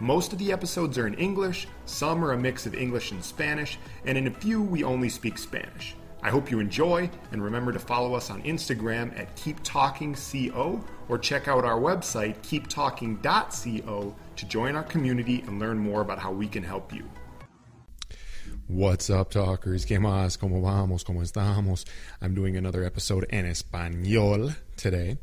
Most of the episodes are in English, some are a mix of English and Spanish, and in a few we only speak Spanish. I hope you enjoy, and remember to follow us on Instagram at KeepTalkingCO or check out our website, keeptalking.co, to join our community and learn more about how we can help you. What's up, talkers? ¿Qué más? ¿Cómo vamos? ¿Cómo estamos? I'm doing another episode en español today.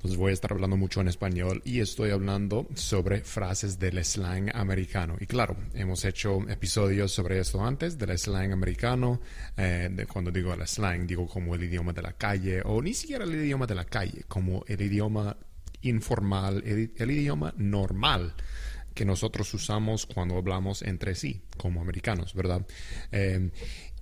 Entonces voy a estar hablando mucho en español y estoy hablando sobre frases del slang americano. Y claro, hemos hecho episodios sobre esto antes, del slang americano. Eh, de cuando digo el slang, digo como el idioma de la calle, o ni siquiera el idioma de la calle, como el idioma informal, el, el idioma normal que nosotros usamos cuando hablamos entre sí, como americanos, ¿verdad? Eh,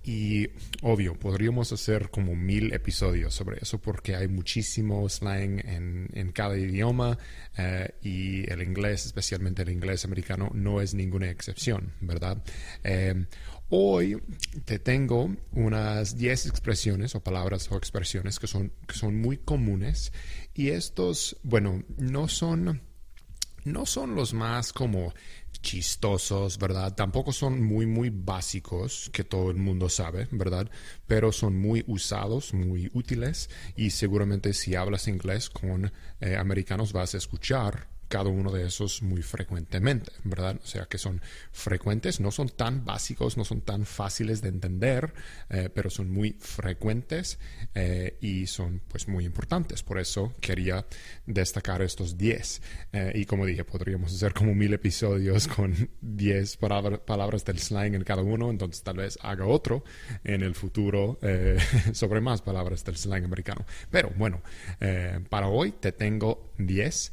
y obvio, podríamos hacer como mil episodios sobre eso porque hay muchísimo slang en, en cada idioma eh, y el inglés, especialmente el inglés americano, no es ninguna excepción, ¿verdad? Eh, hoy te tengo unas 10 expresiones o palabras o expresiones que son, que son muy comunes y estos, bueno, no son no son los más como chistosos, ¿verdad? Tampoco son muy, muy básicos, que todo el mundo sabe, ¿verdad? Pero son muy usados, muy útiles y seguramente si hablas inglés con eh, americanos vas a escuchar cada uno de esos muy frecuentemente, ¿verdad? O sea que son frecuentes, no son tan básicos, no son tan fáciles de entender, eh, pero son muy frecuentes eh, y son pues muy importantes. Por eso quería destacar estos 10. Eh, y como dije, podríamos hacer como mil episodios con 10 palabras del slang en cada uno, entonces tal vez haga otro en el futuro sobre más palabras del slang americano. Pero bueno, para hoy te tengo 10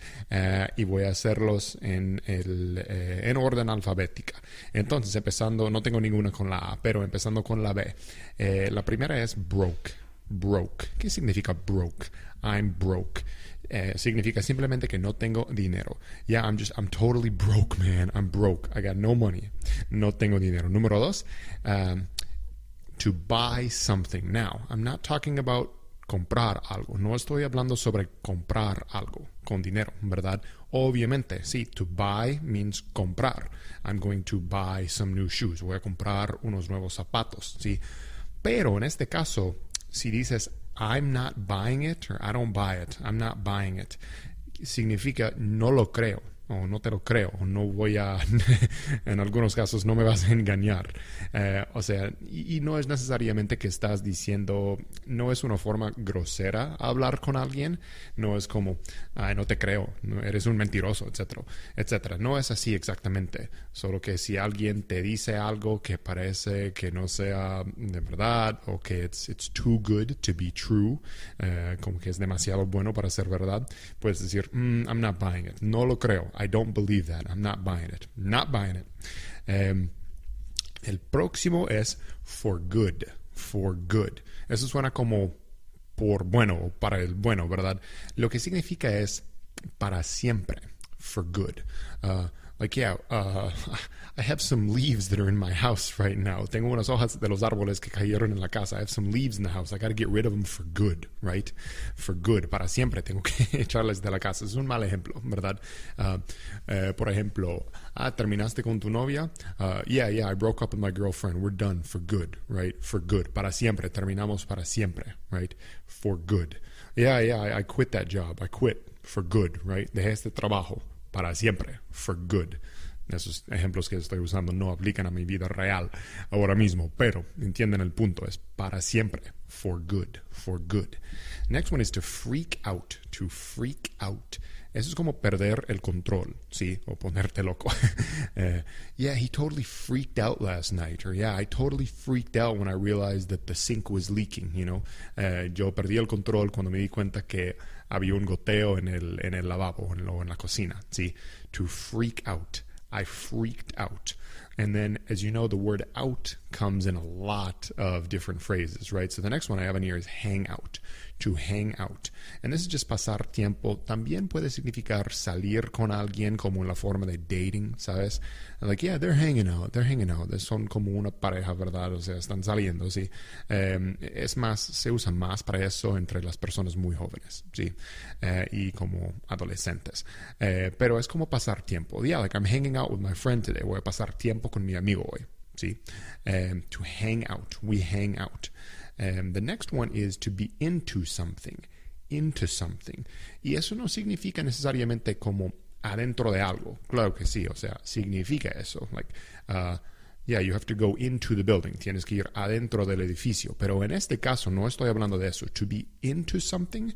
y voy a hacerlos en, el, eh, en orden alfabética. Entonces, empezando, no tengo ninguna con la A, pero empezando con la B. Eh, la primera es broke. Broke. ¿Qué significa broke? I'm broke. Eh, significa simplemente que no tengo dinero. Yeah, I'm just, I'm totally broke, man. I'm broke. I got no money. No tengo dinero. Número dos, um, to buy something. Now, I'm not talking about comprar algo. No estoy hablando sobre comprar algo con dinero, ¿verdad? Obviamente, sí, to buy means comprar. I'm going to buy some new shoes. Voy a comprar unos nuevos zapatos, ¿sí? Pero en este caso, si dices I'm not buying it or I don't buy it, I'm not buying it, significa no lo creo, o no te lo creo, o no voy a, en algunos casos no me vas a engañar. Eh, o sea, y, no es necesariamente que estás diciendo, no es una forma grosera hablar con alguien, no es como, ay, no te creo, eres un mentiroso, etcétera, etcétera. No es así exactamente, solo que si alguien te dice algo que parece que no sea de verdad o que it's, it's too good to be true, eh, como que es demasiado bueno para ser verdad, puedes decir, mm, I'm not buying it, no lo creo. I don't believe that. I'm not buying it. Not buying it. Um, el próximo es for good. For good. Eso suena como por bueno, para el bueno, ¿verdad? Lo que significa es para siempre. For good. Uh, like, yeah, uh, I have some leaves that are in my house right now. Tengo unas hojas de los árboles que cayeron en la casa. I have some leaves in the house. I got to get rid of them for good, right? For good. Para siempre tengo que echarles de la casa. Es un mal ejemplo, ¿verdad? Uh, uh, por ejemplo, ah, terminaste con tu novia. Uh, yeah, yeah, I broke up with my girlfriend. We're done for good, right? For good. Para siempre. Terminamos para siempre, right? For good. Yeah, yeah, I, I quit that job. I quit for good, right? Dejé este trabajo para siempre, for good. Esos ejemplos que estoy usando no aplican a mi vida real ahora mismo, pero entienden el punto, es para siempre, for good, for good. Next one is to freak out, to freak out. Eso es como perder el control, ¿sí? O ponerte loco. uh, yeah, he totally freaked out last night. Or yeah, I totally freaked out when I realized that the sink was leaking, you know. Uh, yo perdí el control cuando me di cuenta que había un goteo en el, en el lavabo en, en la cocina, ¿sí? To freak out. I freaked out. And then, as you know, the word out comes in a lot of different phrases, right? So the next one I have in here is hang out, to hang out. And this is just pasar tiempo. También puede significar salir con alguien como en la forma de dating, ¿sabes? Like, yeah, they're hanging out, they're hanging out. Son como una pareja, ¿verdad? O sea, están saliendo, sí. Um, es más, se usa más para eso entre las personas muy jóvenes, sí. Uh, y como adolescentes. Uh, pero es como pasar tiempo. Yeah, like I'm hanging out with my friend today. Voy a pasar tiempo con mi amigo hoy. See, um, to hang out. We hang out. Um, the next one is to be into something. Into something. Y eso no significa necesariamente como adentro de algo. Claro que sí, o sea, significa eso. Like, uh, yeah, you have to go into the building. Tienes que ir adentro del edificio. Pero en este caso no estoy hablando de eso. To be into something,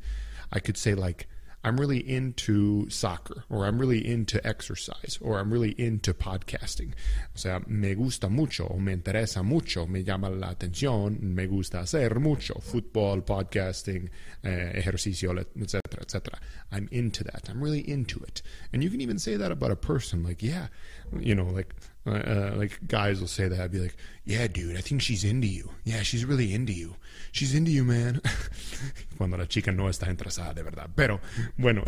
I could say like, I'm really into soccer, or I'm really into exercise, or I'm really into podcasting. O sea, me gusta mucho, me interesa mucho, me llama la atención, me gusta hacer mucho. Fútbol, podcasting, eh, ejercicio, etc., etc. I'm into that. I'm really into it. And you can even say that about a person. Like, yeah, you know, like uh, like guys will say that. I'd be like, "Yeah, dude, I think she's into you. Yeah, she's really into you. She's into you, man." Cuando la chica no está interesada de verdad. Pero bueno,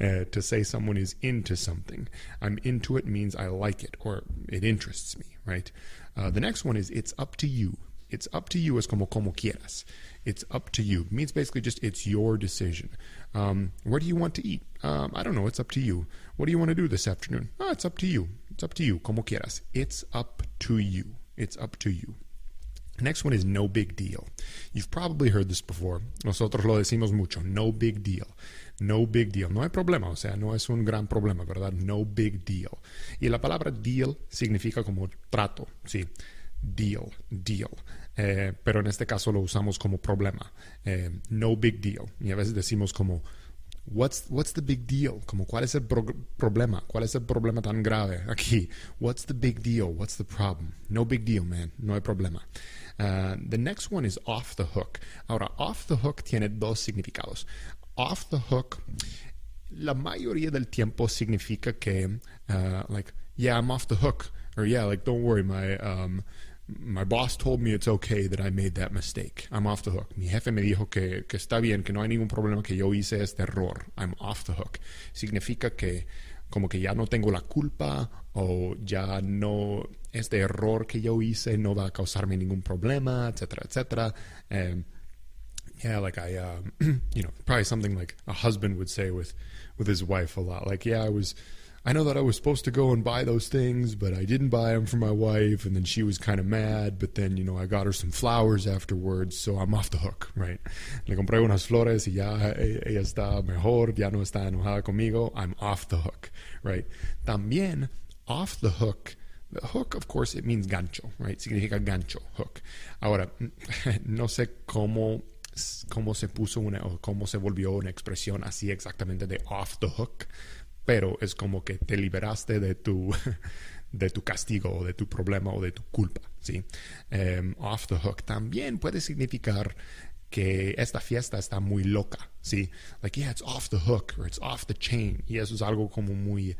uh, to say someone is into something, I'm into it means I like it or it interests me, right? Uh, the next one is it's up to you. It's up to you es como como quieras. It's up to you. It means basically just it's your decision. Um, where do you want to eat? Um, I don't know. It's up to you. What do you want to do this afternoon? Oh, it's up to you. It's up to you. Como quieras. It's up to you. It's up to you. Next one is no big deal. You've probably heard this before. Nosotros lo decimos mucho. No big deal. No big deal. No hay problema. O sea, no es un gran problema, ¿verdad? No big deal. Y la palabra deal significa como trato. Sí. Deal. Deal. Eh, pero en este caso lo usamos como problema. Eh, no big deal. Y a veces decimos como What's, what's the big deal? Como, ¿cuál es el pro problema? ¿Cuál es el problema tan grave aquí? What's the big deal? What's the problem? No big deal, man. No hay problema. Uh, the next one is off the hook. Ahora, off the hook tiene dos significados. Off the hook, la mayoría del tiempo significa que, uh, like, yeah, I'm off the hook. Or, yeah, like, don't worry, my, um, my boss told me it's okay that I made that mistake. I'm off the hook. Mi jefe me dijo que, que está bien, que no hay ningún problema, que yo hice este error. I'm off the hook. Significa que como que ya no tengo la culpa o ya no, este error que yo hice no va a causarme ningún problema, etcétera, etcétera. Um, yeah, like I, uh, you know, probably something like a husband would say with, with his wife a lot. Like, yeah, I was I know that I was supposed to go and buy those things, but I didn't buy them for my wife, and then she was kind of mad. But then, you know, I got her some flowers afterwards, so I'm off the hook, right? Le compré unas flores y ya ella está mejor, ya no está enojada conmigo. I'm off the hook, right? También off the hook. The hook, of course, it means gancho, right? Significa gancho, hook. Ahora, no sé cómo cómo se puso una o cómo se volvió una expresión así exactamente de off the hook pero es como que te liberaste de tu, de tu castigo o de tu problema o de tu culpa, ¿sí? Um, off the hook también puede significar que esta fiesta está muy loca, ¿sí? Like, yeah, it's off the hook or it's off the chain. Y eso es algo como muy,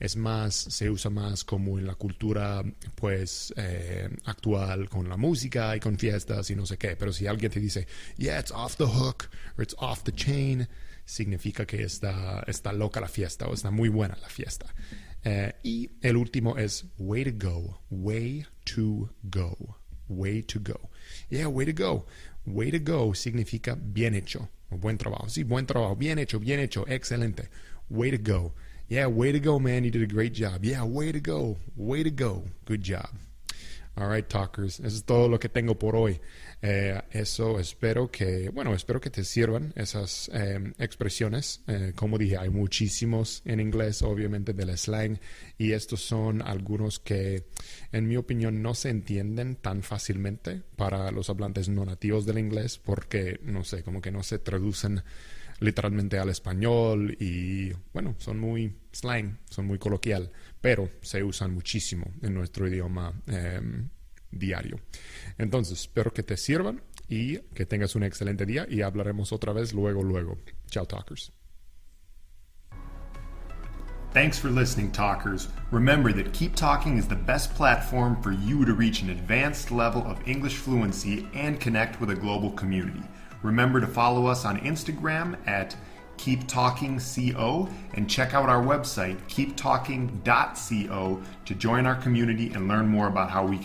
es más, se usa más como en la cultura, pues, eh, actual, con la música y con fiestas y no sé qué. Pero si alguien te dice, yeah, it's off the hook or it's off the chain, significa que está, está loca la fiesta o está muy buena la fiesta. Eh, y el último es way to go, way to go, way to go. Yeah, way to go. Way to go significa bien hecho buen trabajo. Sí, buen trabajo, bien hecho, bien hecho, excelente. Way to go. Yeah, way to go, man. You did a great job. Yeah, way to go. Way to go. Good job. All right, talkers. Eso es todo lo que tengo por hoy. Eh, eso espero que, bueno, espero que te sirvan esas eh, expresiones. Como dije, hay muchísimos en inglés, obviamente, del slang, y estos son algunos que, en mi opinión, no se entienden tan fácilmente para los hablantes no nativos del inglés, porque, no sé, como que no se traducen literalmente al español y bueno, son muy slang, son muy coloquial, pero se usan muchísimo en nuestro idioma eh, diario. Entonces, espero que te sirvan y que tengas un excelente día y hablaremos otra vez luego, luego. Chao, talkers. Thanks for listening, talkers. Remember that Keep Talking is the best platform for you to reach an advanced level of English fluency and connect with a global community. Remember to follow us on Instagram at Keep Talking CO and check out our website keeptalking.co to join our community and learn more about how we